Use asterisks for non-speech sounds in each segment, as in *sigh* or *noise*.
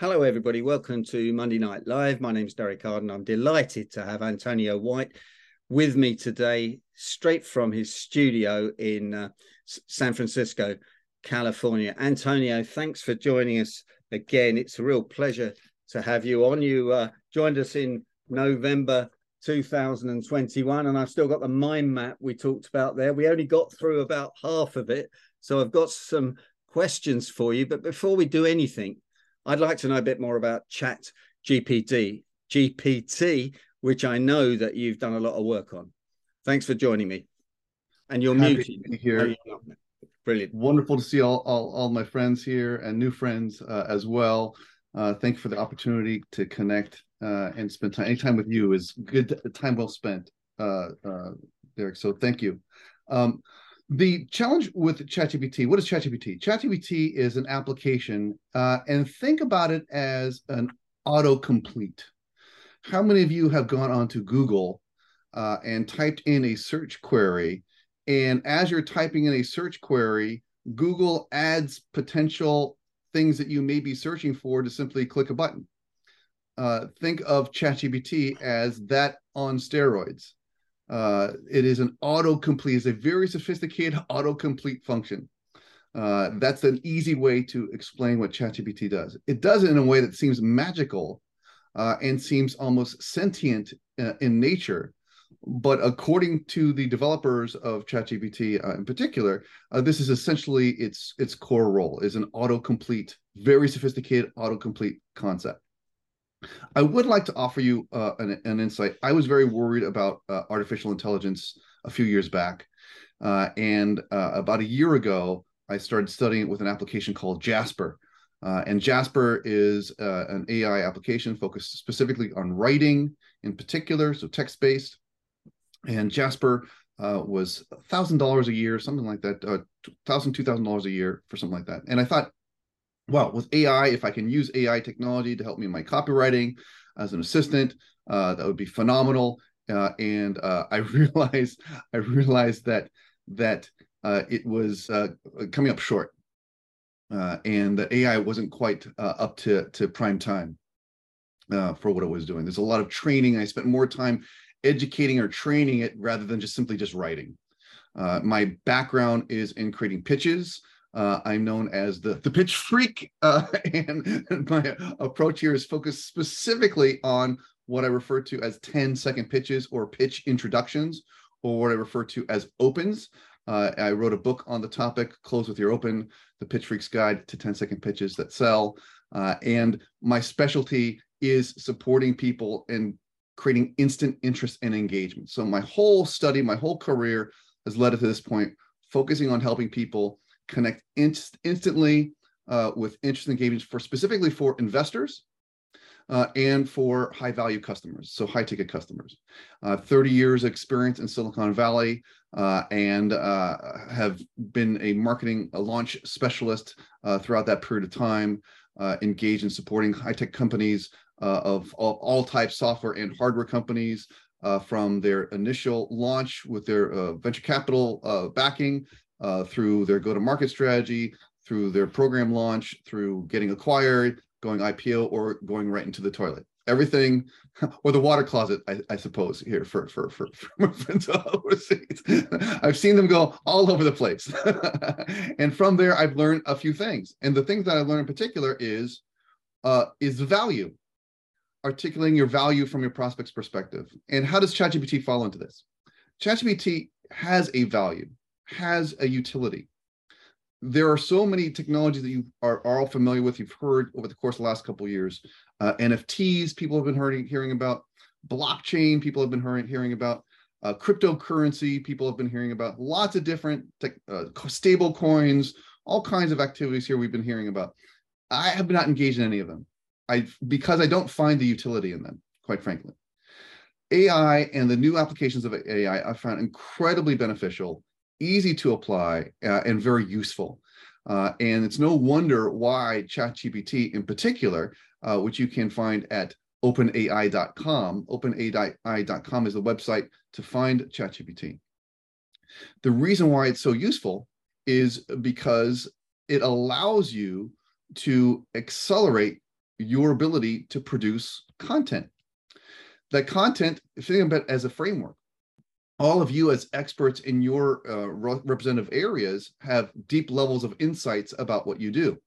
Hello, everybody. Welcome to Monday Night Live. My name is Derek Arden. I'm delighted to have Antonio White with me today, straight from his studio in uh, San Francisco, California. Antonio, thanks for joining us again. It's a real pleasure to have you on. You uh, joined us in November 2021, and I've still got the mind map we talked about there. We only got through about half of it. So I've got some questions for you. But before we do anything, I'd like to know a bit more about Chat GPT, GPT, which I know that you've done a lot of work on. Thanks for joining me. And you're Happy muted here. Brilliant. Wonderful to see all, all, all my friends here and new friends uh, as well. Uh, thank you for the opportunity to connect uh, and spend time. Any time with you is good time well spent, uh, uh, Derek. So thank you. Um, the challenge with ChatGPT, what is ChatGPT? ChatGPT is an application, uh, and think about it as an autocomplete. How many of you have gone onto Google uh, and typed in a search query? And as you're typing in a search query, Google adds potential things that you may be searching for to simply click a button. Uh, think of ChatGPT as that on steroids. Uh, it is an autocomplete. It's a very sophisticated autocomplete function. Uh, that's an easy way to explain what ChatGPT does. It does it in a way that seems magical uh, and seems almost sentient uh, in nature. But according to the developers of ChatGPT uh, in particular, uh, this is essentially its its core role is an autocomplete, very sophisticated autocomplete concept. I would like to offer you uh, an, an, insight. I was very worried about uh, artificial intelligence a few years back. Uh, and uh, about a year ago, I started studying it with an application called Jasper. Uh, and Jasper is uh, an AI application focused specifically on writing in particular, so text based. And Jasper was $1,000 a year, something like that, $1,000, $2,000 a year for something like that. And I thought, well, with AI, if I can use AI technology to help me in my copywriting as an assistant, uh, that would be phenomenal. Uh, and uh, *laughs* I realized I realized that that uh, it was uh, coming up short, uh, and the AI wasn't quite up to to prime time for what it was doing. There's a lot of training. I spent more time educating or training it rather than just simply just writing. my background is in creating pitches. Uh, I'm known as the, the pitch freak, uh, *laughs* and, my approach here is focused specifically on what I refer to as 10 second pitches or pitch introductions, or what I refer to as opens. Uh, I wrote a book on the topic, Close with Your Open, The Pitch Freak's Guide to 10 Second Pitches That Sell. Uh, and my specialty is supporting people and creating instant interest and engagement. So my whole study, my whole career has led it to this point, focusing on helping people connect inst- instantly uh, with interest engagements for specifically for investors uh, and for high value customers, so high ticket customers. Uh, 30 years experience in Silicon Valley uh, and uh, have been a marketing a launch specialist uh, throughout that period of time, engaged in supporting high tech companies of all, all, types, software and hardware companies. from their initial launch with their venture capital backing uh, through their go-to-market strategy, through their program launch, through getting acquired, going IPO, or going right into the toilet. Everything, *laughs* or the water closet, I, I suppose, here for for for, *laughs* for friends overseas. *laughs* I've seen them go all over the place, and from there, I've learned a few things. And the things that I learned in particular is uh, is value, articulating your value from your prospect's perspective. And how does ChatGPT fall into this? ChatGPT has a value has a utility. There are so many technologies that you are, are all familiar with. You've heard over the course of the last couple years. Uh, NFTs, people have been hearing, hearing about. Blockchain, people have been hearing, hearing about. Uh, cryptocurrency, people have been hearing about. Lots of different tech, uh, stable coins, all kinds of activities here we've been hearing about. I have not engaged in any of them. I because I don't find the utility in them, quite frankly. AI and the new applications of AI I found incredibly beneficial easy to apply uh, and very useful. Uh, and it's no wonder why ChatGPT in particular, uh, which you can find at openai.com, openai.com is the website to find ChatGPT. The reason why it's so useful is because it allows you to accelerate your ability to produce content. That content, if you think about it as a framework, all of you as experts in your uh, representative areas have deep levels of insights about what you do.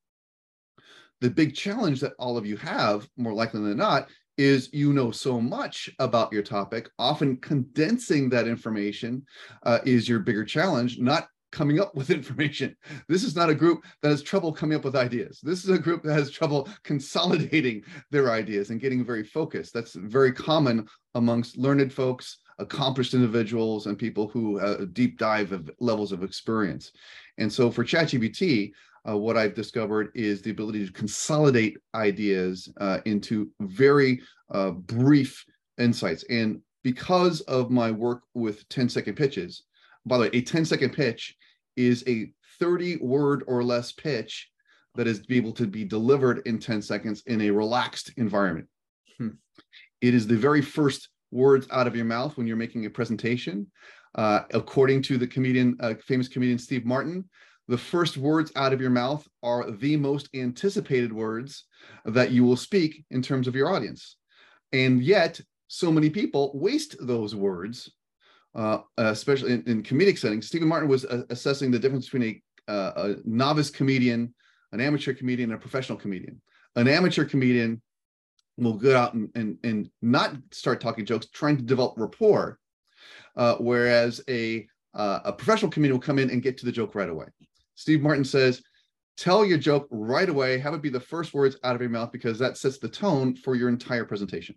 The big challenge that all of you have, more likely than not, is you know so much about your topic. Often condensing that information uh, is your bigger challenge, not coming up with *laughs* information. This is not a group that has trouble coming up with ideas. This is a group that has trouble consolidating their ideas and getting very focused. That's very common amongst learned folks, accomplished individuals, and people who uh, deep dive of levels of experience. And so for ChatGPT, uh, what I've discovered is the ability to consolidate ideas uh, into very uh, brief insights. And because of my work with 10 second pitches, by the way, a 10 second pitch is a 30 word or less pitch that is to be able to be delivered in 10 seconds in a relaxed environment. Hmm. It is the very first words out of your mouth when you're making a presentation. Uh, according to the comedian, uh, famous comedian Steve Martin, the first words out of your mouth are the most anticipated words that you will speak in terms of your audience. And yet, so many people waste those words uh, especially in, in, comedic settings. Stephen Martin was uh, assessing the difference between a, uh, a, novice comedian, an amateur comedian, and a professional comedian. An amateur comedian will go out and, and, and not start talking jokes, trying to develop rapport, uh, whereas a, uh, a professional comedian will come in and get to the joke right away. Steve Martin says, tell your joke right away, have it be the first words out of your mouth because that sets the tone for your entire presentation.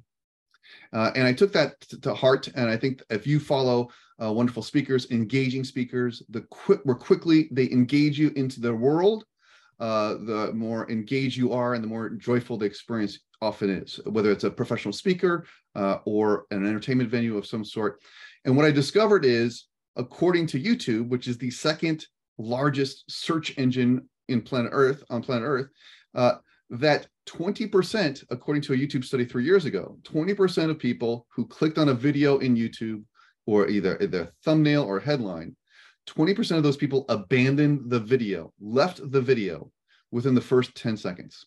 Uh, and I took that to, to, heart. And I think if you follow uh, wonderful speakers, engaging speakers, the quick, more quickly they engage you into their world, uh, the more engaged you are and the more joyful the experience often is, whether it's a professional speaker uh, or an entertainment venue of some sort. And what I discovered is, according to YouTube, which is the second largest search engine in planet Earth on planet Earth, uh, that 20%, according to a YouTube study three years ago, 20% of people who clicked on a video in YouTube or either the thumbnail or headline, 20% of those people abandoned the video, left the video within the first 10 seconds.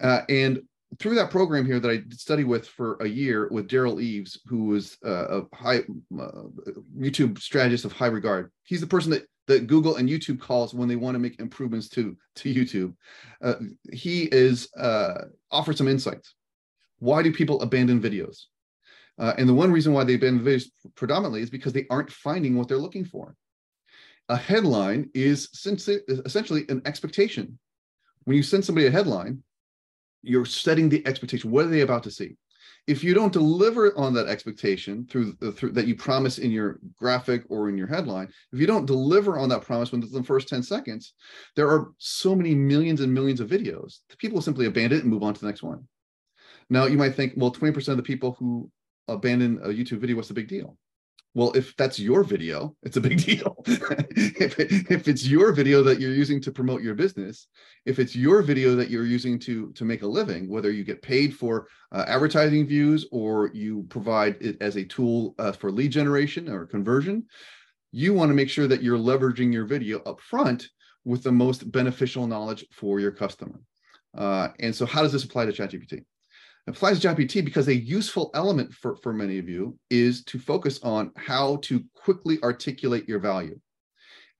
Uh, and through that program here that I studied with for a year with Derral Eves, who was uh, a high uh, YouTube strategist of high regard. He's the person that that Google and YouTube calls when they want to make improvements to to YouTube. Uh, he is uh, offers some insights. Why do people abandon videos? Uh, and the one reason why they abandon videos predominantly is because they aren't finding what they're looking for. A headline is essentially an expectation. When you send somebody a headline, you're setting the expectation. What are they about to see? if you don't deliver on that expectation through, through that you promise in your graphic or in your headline if you don't deliver on that promise within the first 10 seconds there are so many millions and millions of videos The people will simply abandon it and move on to the next one now you might think well 20% of the people who abandon a youtube video what's the big deal well, if that's your video, it's a big *laughs* deal. if, it, if it's your video that you're using to promote your business, if it's your video that you're using to, to make a living, whether you get paid for uh, advertising views or you provide it as a tool uh, for lead generation or conversion, you want to make sure that you're leveraging your video up front with the most beneficial knowledge for your customer. Uh, and so, how does this apply to ChatGPT? Applies to GPT because a useful element for, for many of you is to focus on how to quickly articulate your value.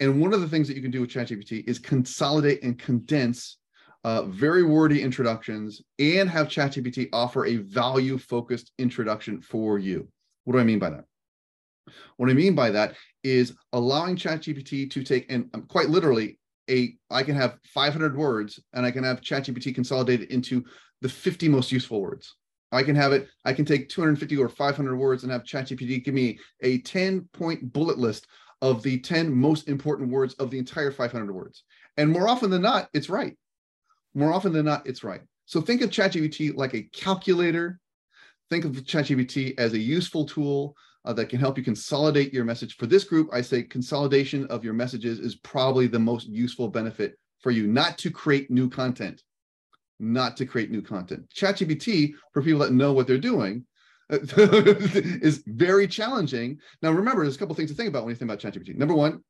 And one of the things that you can do with ChatGPT is consolidate and condense uh, very wordy introductions and have ChatGPT offer a value focused introduction for you. What do I mean by that? What I mean by that is allowing ChatGPT to take, and um, quite literally, a I can have 500 words and I can have ChatGPT consolidated into the 50 most useful words. I can have it, I can take 250 or 500 words and have ChatGPT give me a 10 point bullet list of the 10 most important words of the entire 500 words. And more often than not, it's right. More often than not, it's right. So think of ChatGPT like a calculator. Think of ChatGPT as a useful tool uh, that can help you consolidate your message. For this group, I say consolidation of your messages is probably the most useful benefit for you, not to create new content not to create new content. ChatGPT, for people that know what they're doing, *laughs* is very challenging. Now, remember, there's a couple things to think about when you think about ChatGPT. Number one,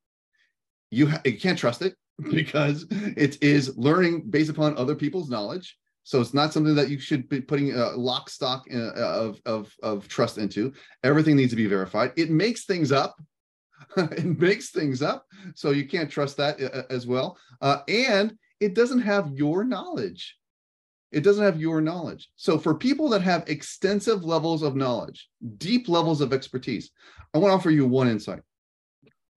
you, you can't trust it. *laughs* because it is learning based upon other people's knowledge. So it's not something that you should be putting a lock stock uh, of, of, of trust into. Everything needs to be verified. It makes things up. *laughs* it makes things up. So you can't trust that uh, uh, as well. Uh, and it doesn't have your knowledge. It doesn't have your knowledge. So for people that have extensive levels of knowledge, deep levels of expertise, I want to offer you one insight.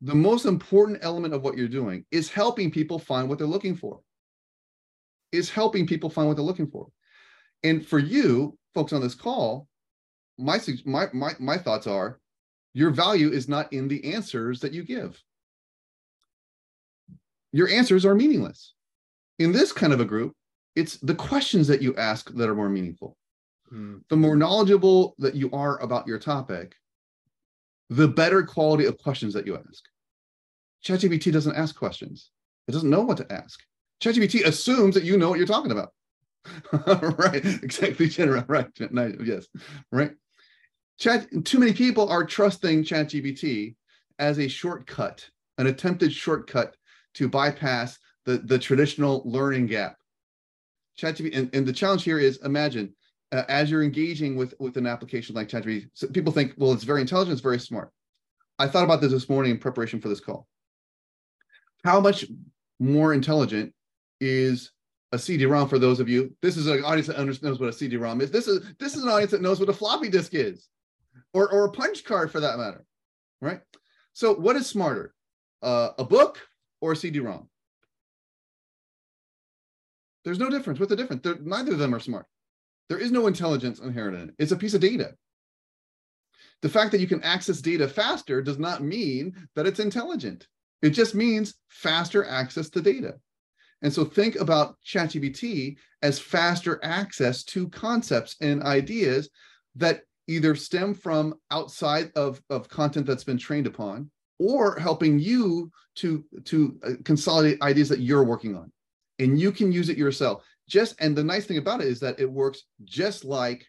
The most important element of what you're doing is helping people find what they're looking for is helping people find what they're looking for. And for you folks on this call, my my my, my thoughts are your value is not in the answers that you give. Your answers are meaningless. In this kind of a group, it's the questions that you ask that are more meaningful. Hmm. The more knowledgeable that you are about your topic, the better quality of questions that you ask. ChatGPT doesn't ask questions. It doesn't know what to ask. ChatGPT assumes that you know what you're talking about. *laughs* right, exactly, General. Right, yes, right. Chat. Too many people are trusting ChatGPT as a shortcut, an attempted shortcut to bypass the the traditional learning gap. ChatGPT, and, and the challenge here is: imagine uh, as you're engaging with with an application like ChatGPT, so people think, well, it's very intelligent, it's very smart. I thought about this this morning in preparation for this call. How much more intelligent is a CD-ROM for those of you. This is an audience that understands what a CD-ROM is. This is this is an audience that knows what a floppy disk is, or or a punch card for that matter, right? So what is smarter, uh, a book or a CD-ROM? There's no difference. What's the difference? They're, neither of them are smart. There is no intelligence inherent in it. It's a piece of data. The fact that you can access data faster does not mean that it's intelligent. It just means faster access to data. And so think about ChatGPT as faster access to concepts and ideas that either stem from outside of, of content that's been trained upon or helping you to, to uh, consolidate ideas that you're working on. And you can use it yourself. Just and the nice thing about it is that it works just like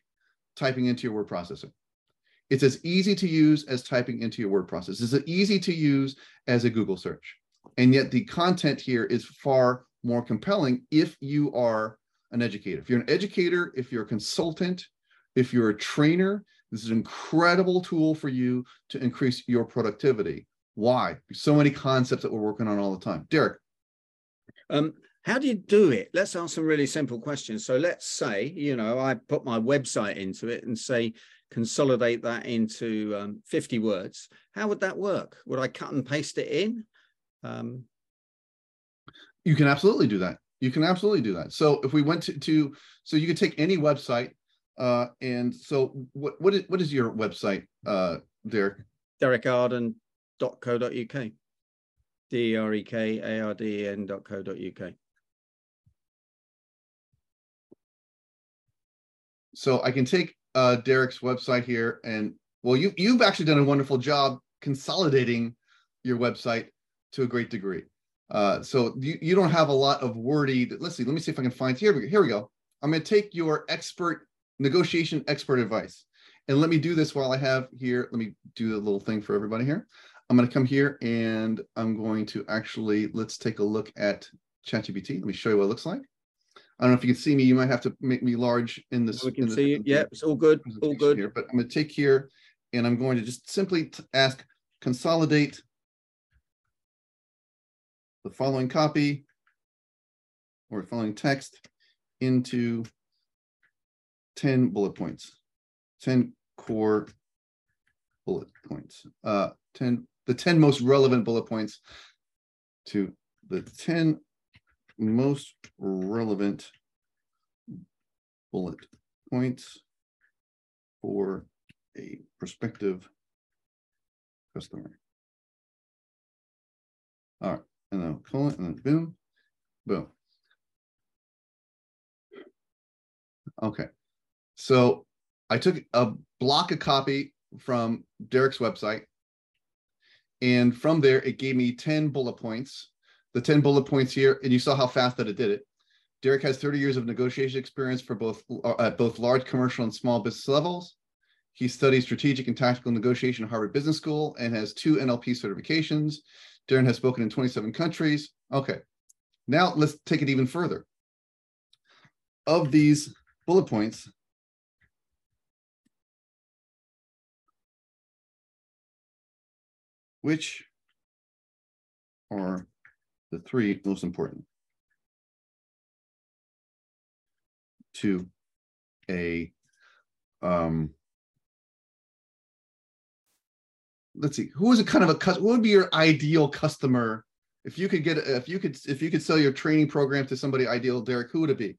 typing into your word processor. It's as easy to use as typing into your word processor. It's as easy to use as a Google search. And yet the content here is far more compelling if you are an educator. If you're an educator, if you're a consultant, if you're a trainer, this is an incredible tool for you to increase your productivity. Why? So many concepts that we're working on all the time. Derek. Um, how do you do it? Let's ask some really simple questions. So let's say, you know, I put my website into it and say, consolidate that into um, 50 words. How would that work? Would I cut and paste it in? Um, you can absolutely do that. You can absolutely do that. So if we went to, to so you could take any website, uh, and so what what is what is your website, uh, Derek? DerekArden.co.uk. D E R E K A R D E N.co.uk. So I can take uh, Derek's website here, and well, you you've actually done a wonderful job consolidating your website to a great degree. Uh, so you, you don't have a lot of wordy. Let's see. Let me see if I can find here. We here we go. I'm going to take your expert negotiation expert advice, and let me do this while I have here. Let me do a little thing for everybody here. I'm going to come here and I'm going to actually let's take a look at ChatGPT. Let me show you what it looks like. I don't know if you can see me. You might have to make me large in this. We can see it. Yeah, it's all good. All good. Here, but I'm going to take here and I'm going to just simply ask consolidate the following copy or following text into 10 bullet points, 10 core bullet points, uh, 10, the 10 most relevant bullet points to the 10 most relevant bullet points for a prospective customer. All right and then colon, and then boom, boom. Okay. So I took a block of copy from Derek's website. And from there, it gave me 10 bullet points. The 10 bullet points here, and you saw how fast that it did it. Derek has 30 years of negotiation experience for both uh, at both large commercial and small business levels. He studied strategic and tactical negotiation at Harvard Business School and has two NLP certifications. Darren has spoken in 27 countries. Okay, Now let's take it even further. Of these bullet points, which are the three most important. To a um let's see who is a kind of a customer? what would be your ideal customer? If you could get if you could if you could sell your training program to somebody ideal derek who would it be?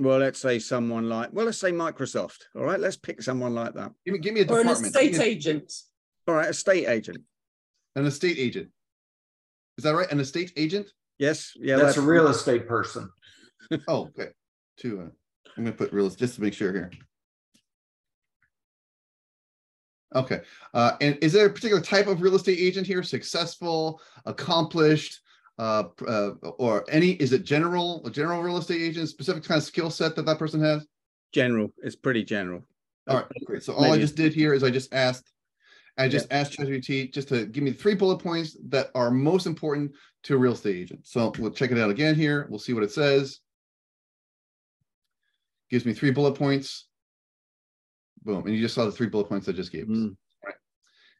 Well let's say someone like well let's say microsoft. All right let's pick someone like that. Give me, give me a or department. An estate a- agent. all right estate agent. An estate agent is that right? An estate agent? Yes. Yeah That's a real estate person. *laughs* oh okay. Two uh, i'm gonna put real just to make sure here. Okay uh and is there a particular type of real estate agent here? Successful accomplished uh, uh or any is it general a general real estate agent specific kind of skill set that that person has? General. It's pretty general. All right great. So all i just did here is i just asked i just asked ChatGPT just to give me three bullet points that are most important to a real estate agent so we'll check it out again here we'll see what it says gives me three bullet points boom and you just saw the three bullet points i just gave us. Mm.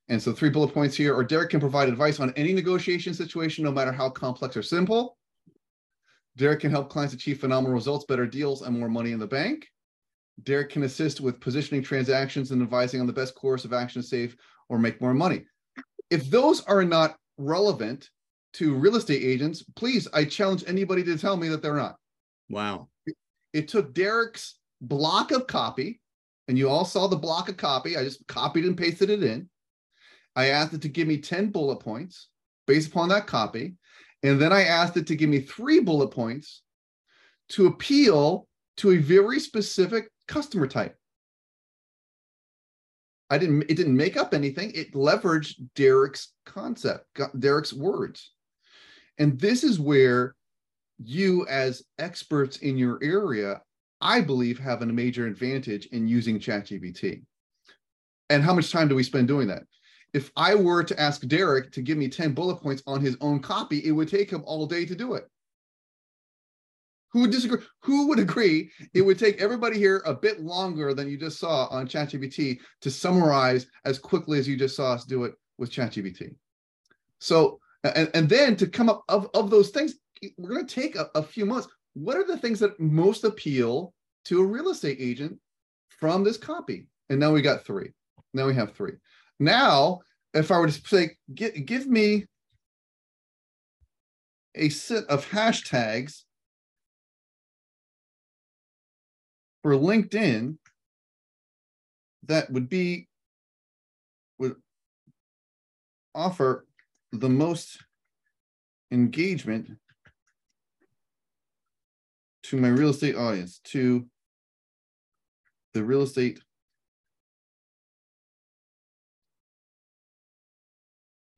And so three bullet points here, or Derek can provide advice on any negotiation situation, no matter how complex or simple. Derek can help clients achieve phenomenal results, better deals, and more money in the bank. Derek can assist with positioning transactions and advising on the best course of action to save or make more money. If those are not relevant to real estate agents, please, I challenge anybody to tell me that they're not. wow It took Derek's block of copy, and you all saw the block of copy. I just copied and pasted it in. I asked it to give me 10 bullet points based upon that copy. And then I asked it to give me three bullet points to appeal to a very specific customer type. I didn't, it didn't make up anything. It leveraged Derek's concept, Derek's words. And this is where you, as experts in your area, I believe have a major advantage in using ChatGPT. And how much time do we spend doing that? If I were to ask Derek to give me 10 bullet points on his own copy, it would take him all day to do it. Who would disagree? Who would agree it would take everybody here a bit longer than you just saw on ChatGPT to summarize as quickly as you just saw us do it with ChatGPT? So, and, and then to come up of, of those things, we're going to take a, a few months. What are the things that most appeal to a real estate agent from this copy? And now we got three. Now we have three. Now, if I were to say, give, give me a set of hashtags for LinkedIn that would be would offer the most engagement to my real estate audience, to the real estate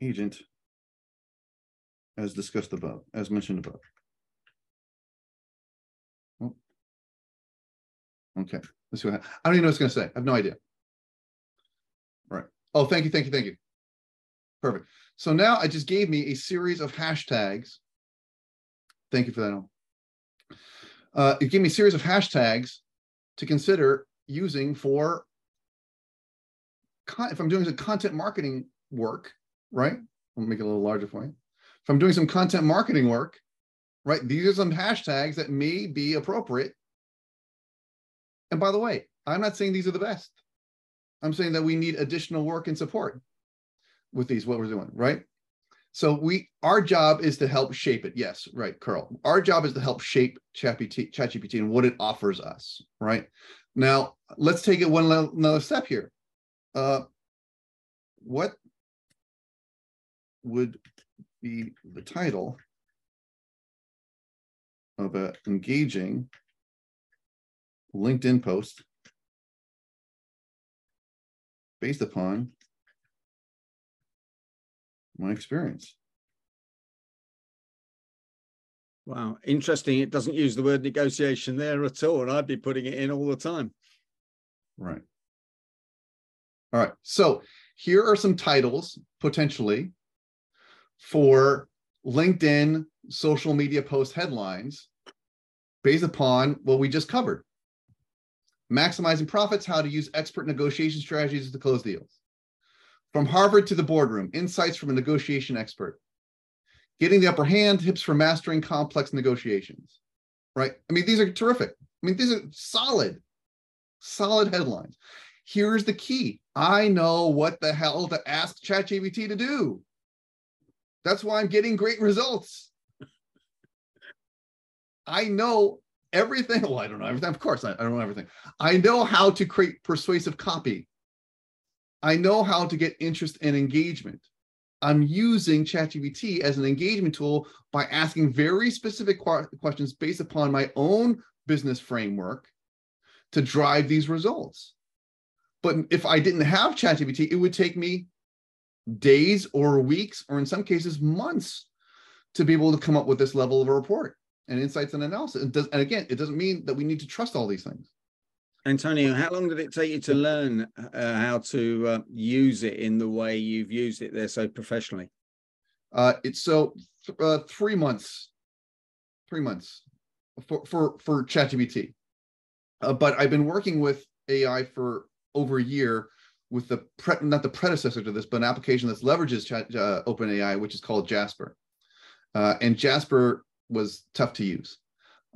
agent as discussed above, as mentioned above. Okay, let's see what, I don't even know what it's gonna say. I have no idea. Right. Oh, thank you, thank you, thank you. Perfect. So now I just gave me a series of hashtags. Thank you for that. Uh, it gave me a series of hashtags to consider using for if I'm doing some content marketing work, right? I'll make it a little larger for you. If I'm doing some content marketing work, right? These are some hashtags that may be appropriate. And by the way, I'm not saying these are the best. I'm saying that we need additional work and support with these, what we're doing, right? So we, our job is to help shape it. Yes, right, Carl. Our job is to help shape ChatGPT, ChatGPT and what it offers us, right? Now, let's take it one another step here. Uh, what would be the title of a engaging LinkedIn post based upon my experience. wow interesting it doesn't use the word negotiation there at all and i'd be putting it in all the time Right. All right. So here are some titles potentially for LinkedIn social media post headlines based upon what we just covered maximizing profits, how to use expert negotiation strategies to close deals. From Harvard to the boardroom, insights from a negotiation expert. Getting the upper hand, tips for mastering complex negotiations. Right? I mean, these are terrific. I mean, these are solid, solid headlines. Here's the key I know what the hell to ask ChatGPT to do. That's why I'm getting great results. I know everything. *laughs* Well, I don't know everything. Of course, I, I don't know everything. I know how to create persuasive copy. I know how to get interest and engagement. I'm using ChatGPT as an engagement tool by asking very specific qu- questions based upon my own business framework to drive these results. But if I didn't have ChatGPT, it would take me days or weeks, or in some cases, months to be able to come up with this level of a report and insights and analysis. It does, and again, it doesn't mean that we need to trust all these things. Antonio, how long did it take you to learn uh, how to uh, use it in the way you've used it there so professionally? Uh, it's so th- uh, three months, three months for for for ChatGPT. Uh, but I've been working with AI for over a year with the pre- not the predecessor to this, but an application that leverages Chat, uh, OpenAI, which is called Jasper. Uh, and Jasper was tough to use.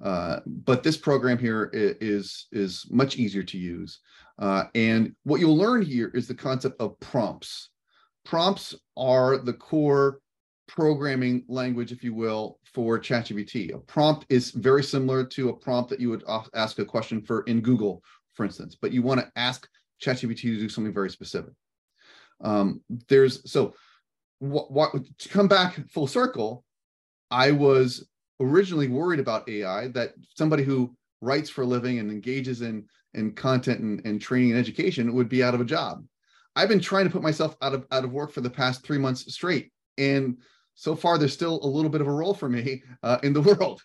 Uh, but this program here is is much easier to use. Uh, and what you'll learn here is the concept of prompts. Prompts are the core programming language, if you will, for ChatGPT. A prompt is very similar to a prompt that you would ask a question for in Google, for instance, but you want to ask ChatGPT to do something very specific. Um, there's so what, what to come back full circle, I was originally worried about AI that somebody who writes for a living and engages in in content and, and training and education would be out of a job. I've been trying to put myself out of out of work for the past three months straight, and so far there's still a little bit of a role for me uh, in the *laughs* world.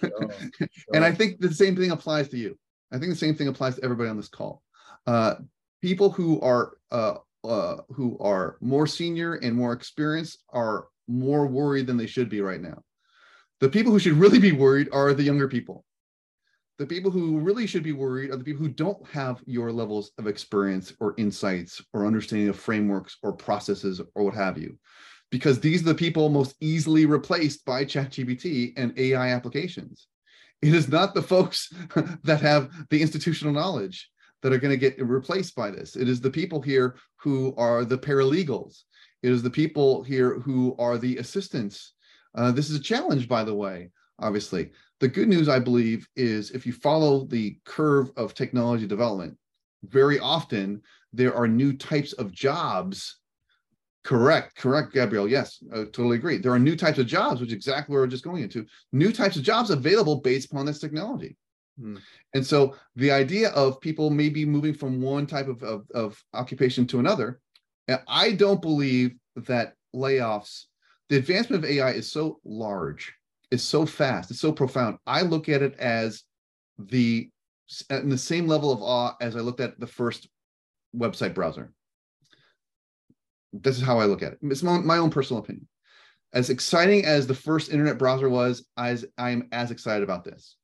sure, sure. And I think the same thing applies to you. I think the same thing applies to everybody on this call. Uh, people who are uh, uh, who are more senior and more experienced are more worried than they should be right now. The people who should really be worried are the younger people. The people who really should be worried are the people who don't have your levels of experience or insights or understanding of frameworks or processes or what have you. Because these are the people most easily replaced by ChatGPT and AI applications. It is not the folks *laughs* that have the institutional knowledge that are going to get replaced by this. It is the people here who are the paralegals it is the people here who are the assistants. Uh, this is a challenge, by the way, obviously. The good news, I believe, is if you follow the curve of technology development, very often there are new types of jobs. Correct, correct, Gabriel. Yes, I totally agree. There are new types of jobs, which is exactly we're just going into. New types of jobs available based upon this technology. Hmm. And so the idea of people maybe moving from one type of, of, of occupation to another I don't believe that layoffs, the advancement of AI is so large, it's so fast, it's so profound. I look at it as the in the same level of awe as I looked at the first website browser. This is how I look at it. It's my, my own personal opinion. As exciting as the first internet browser was, as I'm as excited about this.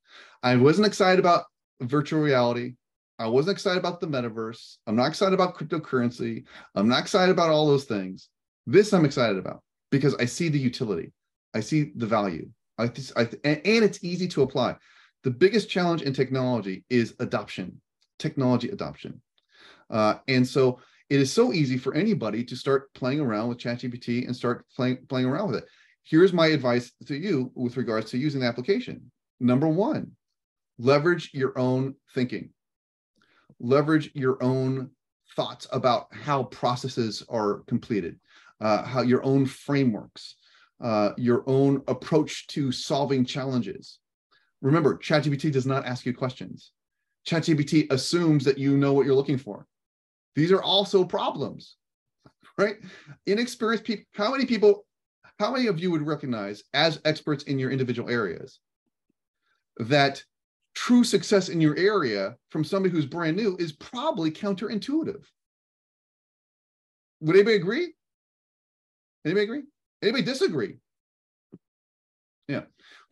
I wasn't excited about virtual reality. I wasn't excited about the metaverse. I'm not excited about cryptocurrency. I'm not excited about all those things. This I'm excited about because I see the utility. I see the value. I, I and, and it's easy to apply. The biggest challenge in technology is adoption, technology adoption. Uh, and so it is so easy for anybody to start playing around with ChatGPT and start playing playing around with it. Here's my advice to you with regards to using the application. Number one, leverage your own thinking leverage your own thoughts about how processes are completed, uh, how your own frameworks, uh, your own approach to solving challenges. Remember, ChatGPT does not ask you questions. ChatGPT assumes that you know what you're looking for. These are also problems, *laughs* right? Inexperienced people, how many people, how many of you would recognize as experts in your individual areas that true success in your area from somebody who's brand new is probably counterintuitive. Would anybody agree? Anybody agree? Anybody disagree? Yeah.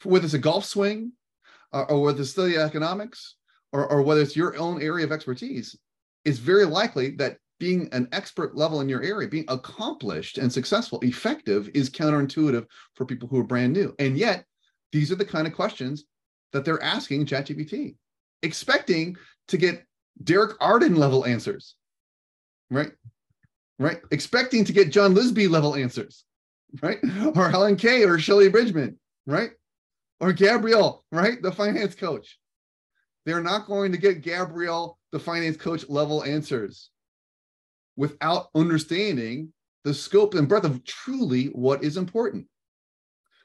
Whether it's a golf swing, or, whether it's study economics, or, or whether it's your own area of expertise, it's very likely that being an expert level in your area, being accomplished and successful, effective is counterintuitive for people who are brand new. And yet, these are the kind of questions that they're asking ChatGPT, expecting to get Derek Arden level answers, right? Right? Expecting to get John Lisby level answers, right? Or Helen Kay or Shelley Bridgman, right? Or Gabrielle, right? The finance coach. They're not going to get Gabrielle, the finance coach level answers without understanding the scope and breadth of truly what is important.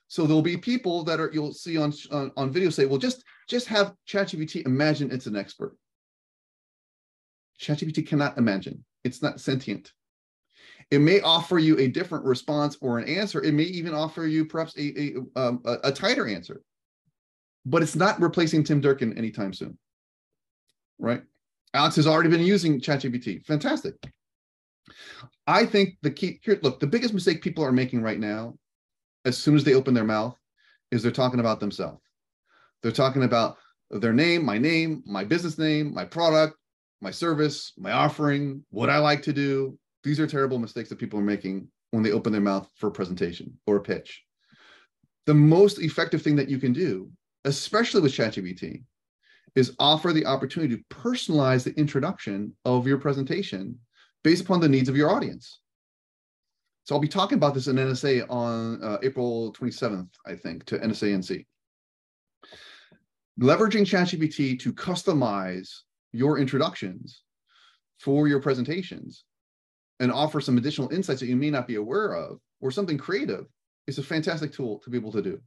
So there'll be people that are you'll see on on, on video say, well, just just have ChatGPT imagine it's an expert. ChatGPT cannot imagine. It's not sentient. It may offer you a different response or an answer. It may even offer you perhaps a, a, um, a, a tighter answer, but it's not replacing Tim Durkin anytime soon. Right? Alex has already been using ChatGPT. Fantastic. I think the key here, look, the biggest mistake people are making right now, as soon as they open their mouth, is they're talking about themselves. They're talking about their name, my name, my business name, my product, my service, my offering, what I like to do. These are terrible mistakes that people are making when they open their mouth for a presentation or a pitch. The most effective thing that you can do, especially with ChatGPT, is offer the opportunity to personalize the introduction of your presentation based upon the needs of your audience. So I'll be talking about this in NSA on uh, April 27th, I think, to NSA NC. Leveraging ChatGPT to customize your introductions for your presentations and offer some additional insights that you may not be aware of or something creative is a fantastic tool to be able to do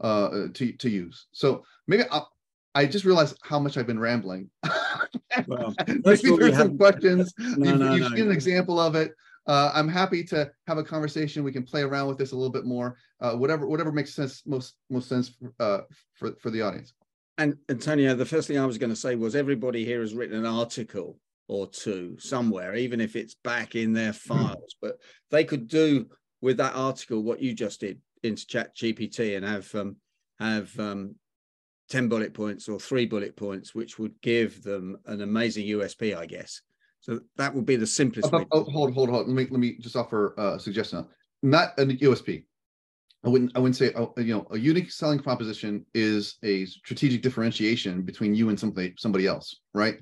uh, to, to use. So maybe I'll, I just realized how much I've been rambling. *laughs* Well, maybe there's some questions. No, you've, no, you've no, seen an example of it. Uh, I'm happy to have a conversation. We can play around with this a little bit more. Uh, whatever whatever makes sense most most sense uh, for for the audience. And Antonio, the first thing I was going to say was everybody here has written an article or two somewhere, even if it's back in their hmm. files. but they could do with that article what you just did into Chat GPT and have um, have um, 10 bullet points or three bullet points, which would give them an amazing USP, I guess. So that would be the simplest. Oh, oh, hold, hold, hold. Let me let me just offer a suggestion. Not a USP. I wouldn't I wouldn't say oh, you know a unique selling proposition is a strategic differentiation between you and somebody somebody else, right?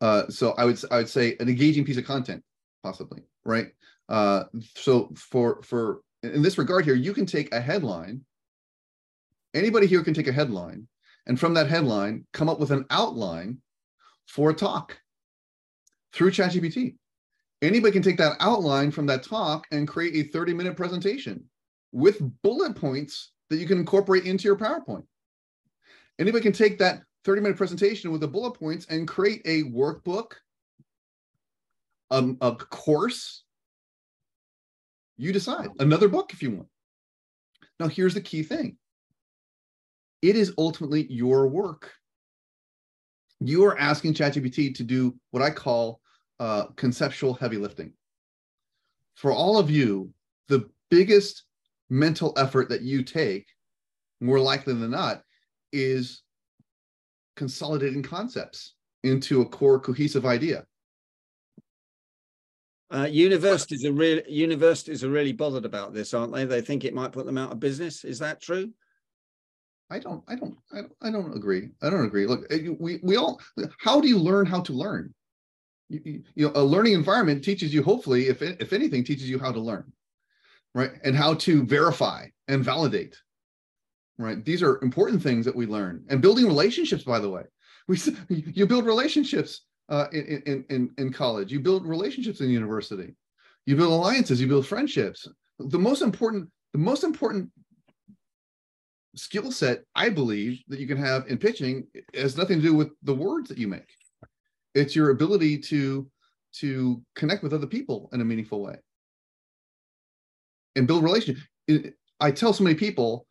Uh, so I would I would say an engaging piece of content, possibly, right? Uh, so for for in this regard here, you can take a headline. Anybody here can take a headline, and from that headline, come up with an outline for a talk through ChatGPT. Anybody can take that outline from that talk and create a 30 minute presentation with bullet points that you can incorporate into your PowerPoint. Anybody can take that 30 minute presentation with the bullet points and create a workbook, um, a course. You decide another book if you want. Now, here's the key thing it is ultimately your work. You are asking ChatGPT to do what I call uh, conceptual heavy lifting. For all of you, the biggest mental effort that you take, more likely than not, is consolidating concepts into a core cohesive idea. Uh, universities are really universities are really bothered about this, aren't they? They think it might put them out of business. Is that true? I don't. I don't. I don't, I don't agree. I don't agree. Look, eh, we we all. How do you learn how to learn? You, you know, a learning environment teaches you. Hopefully, if if anything, teaches you how to learn right? And how to verify and validate, right? These are important things that we learn. And building relationships, by the way, we you build relationships uh, in, in in in college. You build relationships in university. You build alliances. You build friendships. The most important, the most important skill set I believe that you can have in pitching has nothing to do with the words that you make. It's your ability to to connect with other people in a meaningful way and build relationships. I tell so many people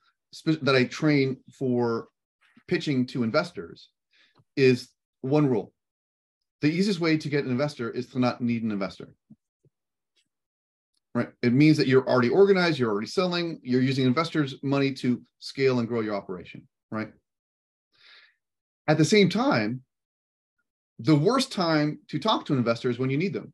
that I train for pitching to investors is one rule. The easiest way to get an investor is to not need an investor. right? It means that you're already organized, you're already selling, you're using investors' money to scale and grow your operation, right? At the same time, the worst time to talk to investors when you need them.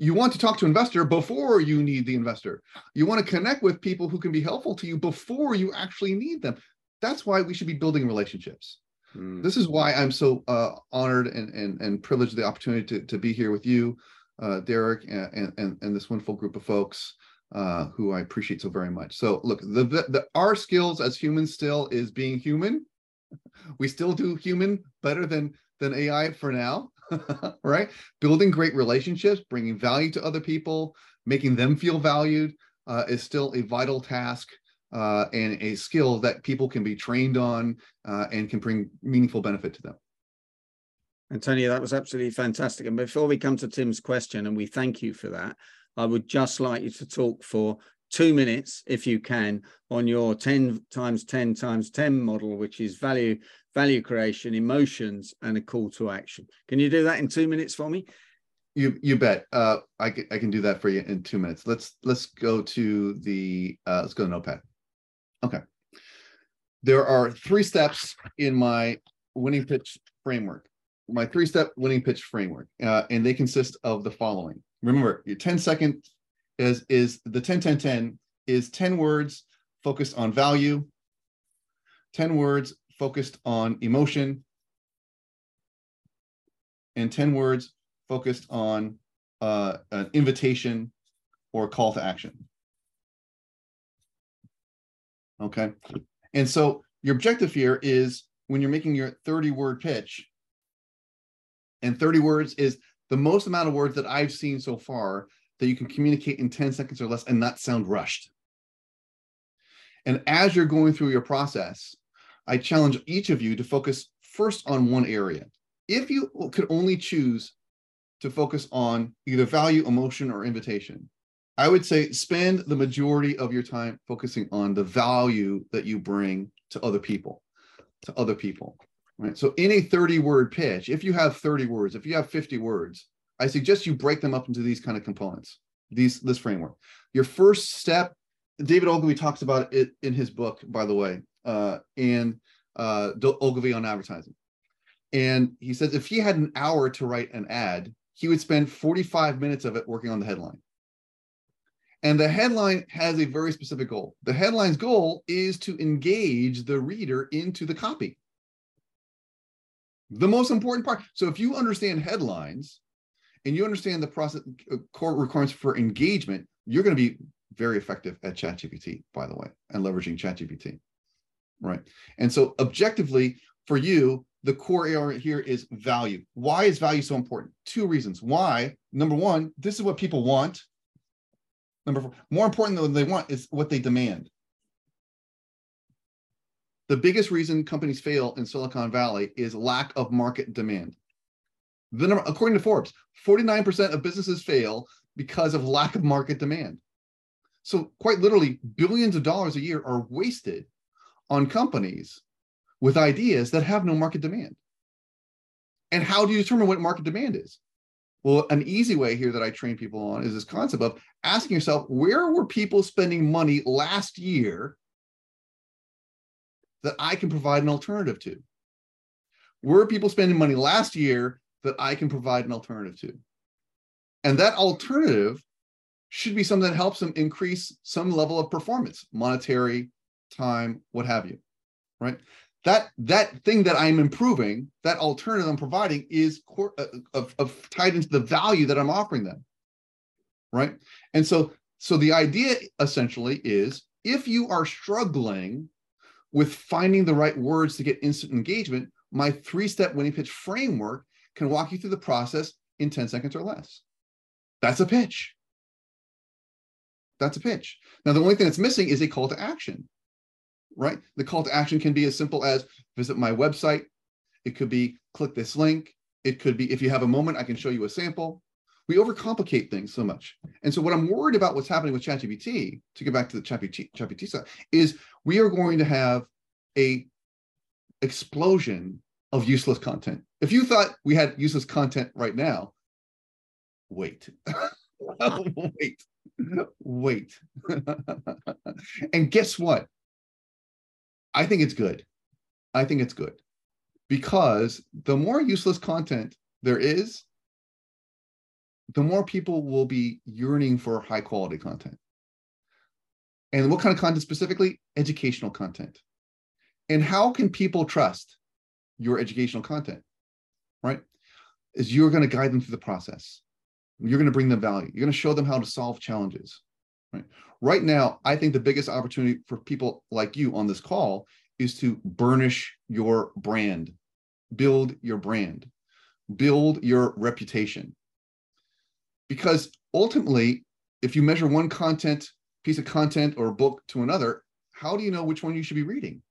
You want to talk to investor before you need the investor. You want to connect with people who can be helpful to you before you actually need them. That's why we should be building relationships. Mm. This is why I'm so uh, honored and, and, and privileged the opportunity to, to be here with you, uh, Derek, and, and, and this wonderful group of folks uh, who I appreciate so very much. So look, the, the our skills as humans still is being human. We still do human better than than AI for now, *laughs* right? Building great relationships, bringing value to other people, making them feel valued uh, is still a vital task uh, and a skill that people can be trained on uh, and can bring meaningful benefit to them. Antonio, that was absolutely fantastic. And before we come to Tim's question, and we thank you for that, I would just like you to talk for two minutes, if you can, on your 10 times 10 times 10 model, which is value, value creation, emotions, and a call to action. Can you do that in two minutes for me? You you bet. Uh, I can I can do that for you in two minutes. Let's let's go to the uh, let's go to Notepad. Okay. There are three steps in my winning pitch framework, my three step winning pitch framework, uh, and they consist of the following. Remember, your 10 second is, is the 10 10 10 is 10 words focused on value, 10 words focused on emotion, and 10 words focused on uh, an invitation or call to action. Okay. And so your objective here is when you're making your 30 word pitch, and 30 words is the most amount of words that I've seen so far that you can communicate in 10 seconds or less and not sound rushed. And as you're going through your process, I challenge each of you to focus first on one area. If you could only choose to focus on either value, emotion, or invitation, I would say spend the majority of your time focusing on the value that you bring to other people, to other people. Right. So in a 30 word pitch, if you have 30 words, if you have 50 words, I suggest you break them up into these kind of components, these this framework. Your first step, David Ogilvy talks about it in his book, by the way, uh, and uh, Ogilvy on advertising. And he says if he had an hour to write an ad, he would spend 45 minutes of it working on the headline. And the headline has a very specific goal. The headline's goal is to engage the reader into the copy. The most important part. So if you understand headlines and you understand the process uh, core requirements for engagement, you're going to be very effective at ChatGPT, by the way, and leveraging ChatGPT. Right. And so objectively for you, the core area here is value. Why is value so important? Two reasons. Why? Number one, this is what people want Number four, more important than they want is what they demand. The biggest reason companies fail in Silicon Valley is lack of market demand. The number, according to Forbes, 49% of businesses fail because of lack of market demand. So, quite literally, billions of dollars a year are wasted on companies with ideas that have no market demand. And how do you determine what market demand is? Well, an easy way here that I train people on is this concept of asking yourself, where were people spending money last year that I can provide an alternative to? Where are people spending money last year that I can provide an alternative to? And that alternative should be something that helps them increase some level of performance, monetary, time, what have you, right? that that thing that I'm improving, that alternative I'm providing, is core, uh, of, of tied into the value that I'm offering them, right? And so, so the idea essentially is, if you are struggling with finding the right words to get instant engagement, my three-step winning pitch framework can walk you through the process in 10 seconds or less. That's a pitch. That's a pitch. Now, the only thing that's missing is a call to action right? The call to action can be as simple as visit my website. It could be click this link. It could be if you have a moment, I can show you a sample. We overcomplicate things so much. And so what I'm worried about what's happening with ChatGPT, to get back to the ChatGPT, ChatGPT side, is we are going to have a explosion of useless content. If you thought we had useless content right now, wait, *laughs* wait, wait. *laughs* and guess what? I think it's good. I think it's good because the more useless content there is, the more people will be yearning for high quality content. And what kind of content specifically? Educational content. And how can people trust your educational content? Right? Is you're going to guide them through the process. You're going to bring them value. You're going to show them how to solve challenges. Right? Right now, I think the biggest opportunity for people like you on this call is to burnish your brand, build your brand, build your reputation. Because ultimately, if you measure one content piece of content or book to another, how do you know which one you should be reading?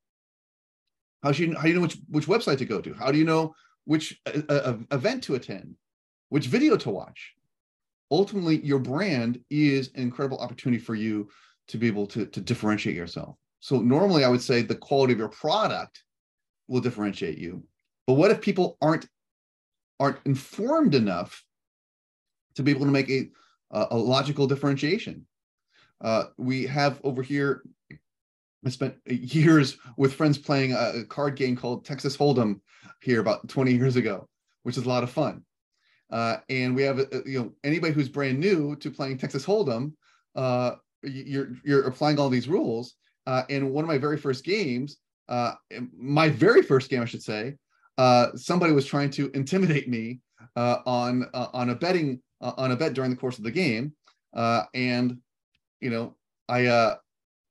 How should how do you know which which website to go to? How do you know which uh, uh, event to attend, which video to watch? Ultimately, your brand is an incredible opportunity for you to be able to, to differentiate yourself. So normally, I would say the quality of your product will differentiate you. But what if people aren't aren't informed enough to be able to make a a logical differentiation? Uh, we have over here, I spent years with friends playing a card game called Texas Hold'em here about 20 years ago, which is a lot of fun. Uh, and we have, uh, you know, anybody who's brand new to playing Texas Hold'em, uh, you're you're applying all these rules. Uh, and one of my very first games, uh, my very first game, I should say, uh, somebody was trying to intimidate me uh, on uh, on a betting uh, on a bet during the course of the game, uh, and you know, I uh,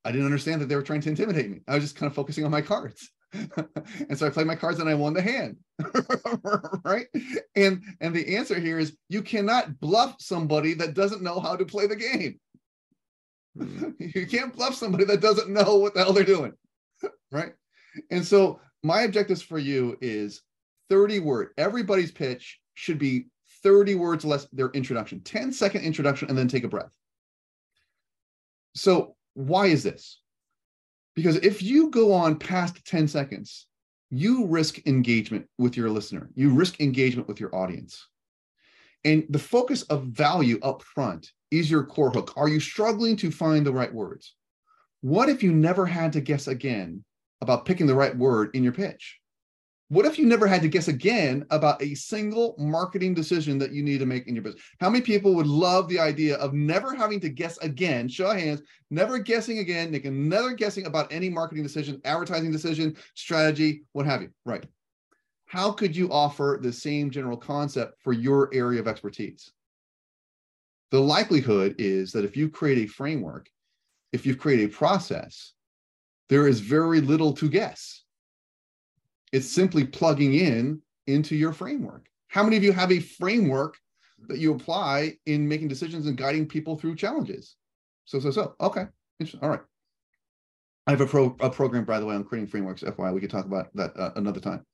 I didn't understand that they were trying to intimidate me. I was just kind of focusing on my cards. *laughs* and so I played my cards and I won the hand. *laughs* right. And and the answer here is you cannot bluff somebody that doesn't know how to play the game. Hmm. *laughs* you can't bluff somebody that doesn't know what the hell they're doing. right. And so my objectives for you is 30 word. Everybody's pitch should be 30 words less their introduction, 10 second introduction, and then take a breath. So, why is this? Because if you go on past 10 seconds, you risk engagement with your listener, you risk engagement with your audience. And the focus of value up front is your core hook. Are you struggling to find the right words? What if you never had to guess again about picking the right word in your pitch? What if you never had to guess again about a single marketing decision that you need to make in your business? How many people would love the idea of never having to guess again? Show of hands, never guessing again, another guessing about any marketing decision, advertising decision, strategy, what have you. Right. How could you offer the same general concept for your area of expertise? The likelihood is that if you create a framework, if you create a process, there is very little to guess it's simply plugging in into your framework. How many of you have a framework that you apply in making decisions and guiding people through challenges? So, so, so. Okay. All right. I have a, pro, a program, by the way, on creating frameworks. FYI, we could talk about that uh, another time.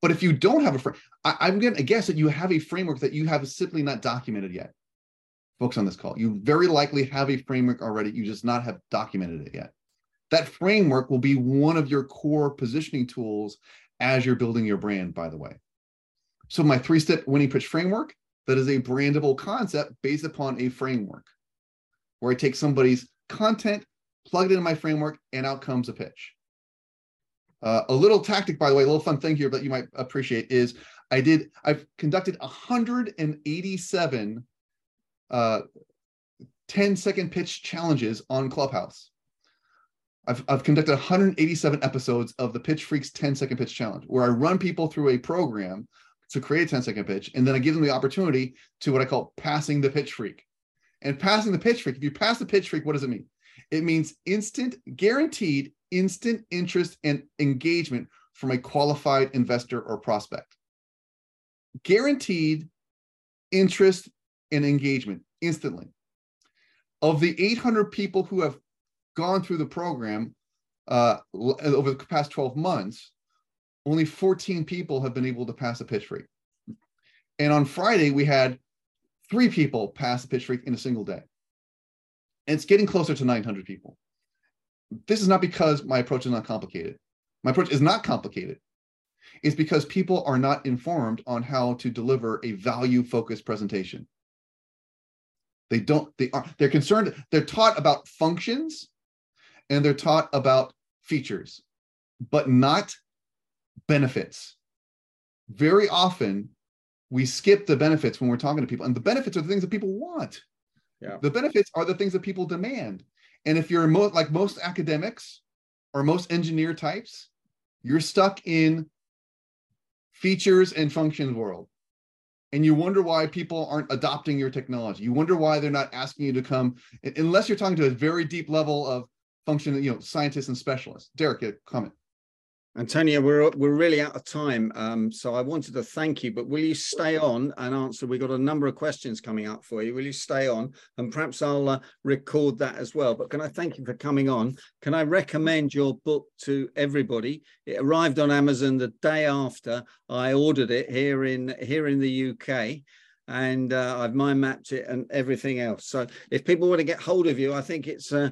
But if you don't have a framework, I'm going to guess that you have a framework that you have simply not documented yet. Folks on this call, you very likely have a framework already. You just not have documented it yet. That framework will be one of your core positioning tools as you're building your brand, by the way. So, my three step winning pitch framework that is a brandable concept based upon a framework where I take somebody's content, plug it into my framework, and out comes a pitch. Uh, a little tactic, by the way, a little fun thing here that you might appreciate is I did, I've conducted 187 uh, 10 second pitch challenges on Clubhouse. I've, I've conducted 187 episodes of the Pitch Freaks 10 second pitch challenge, where I run people through a program to create a 10 second pitch, and then I give them the opportunity to what I call passing the pitch freak. And passing the pitch freak, if you pass the pitch freak, what does it mean? It means instant, guaranteed instant interest and engagement from a qualified investor or prospect. Guaranteed interest and engagement instantly. Of the 800 people who have gone through the program uh, over the past 12 months, only 14 people have been able to pass a pitch freak. And on Friday, we had three people pass a pitch freak in a single day. And it's getting closer to 900 people. This is not because my approach is not complicated. My approach is not complicated. It's because people are not informed on how to deliver a value focused presentation. They don't, they are, they're concerned, they're taught about functions and they're taught about features, but not benefits. Very often we skip the benefits when we're talking to people, and the benefits are the things that people want. Yeah. The benefits are the things that people demand. And if you're mo- like most academics or most engineer types, you're stuck in features and functions world. And you wonder why people aren't adopting your technology. You wonder why they're not asking you to come, unless you're talking to a very deep level of function, you know, scientists and specialists. Derek, a comment. Antonio, we're we're really out of time, um, so I wanted to thank you. But will you stay on and answer? We've got a number of questions coming up for you. Will you stay on, and perhaps I'll uh, record that as well. But can I thank you for coming on? Can I recommend your book to everybody? It arrived on Amazon the day after I ordered it here in here in the UK and uh, I've mind mapped it and everything else. So if people want to get hold of you, I think it's uh,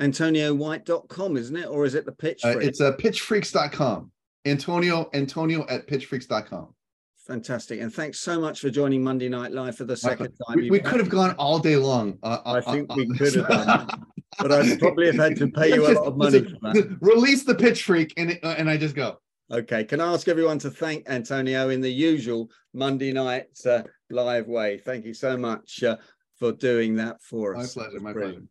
AntonioWhite.com, isn't it? Or is it the pitch? Uh, it's uh, pitchfreaks.com. Antonio, Antonio at pitchfreaks.com. Fantastic. And thanks so much for joining Monday Night Live for the second time. We, we could have gone all day long. Uh, I uh, think uh, we could have done. *laughs* but I'd probably have had to pay you a lot of money for that. *laughs* Release the pitch freak and, uh, and I just go. Okay. Can I ask everyone to thank Antonio in the usual Monday night uh, live way? Thank you so much uh, for doing that for us. My pleasure. My pleasure.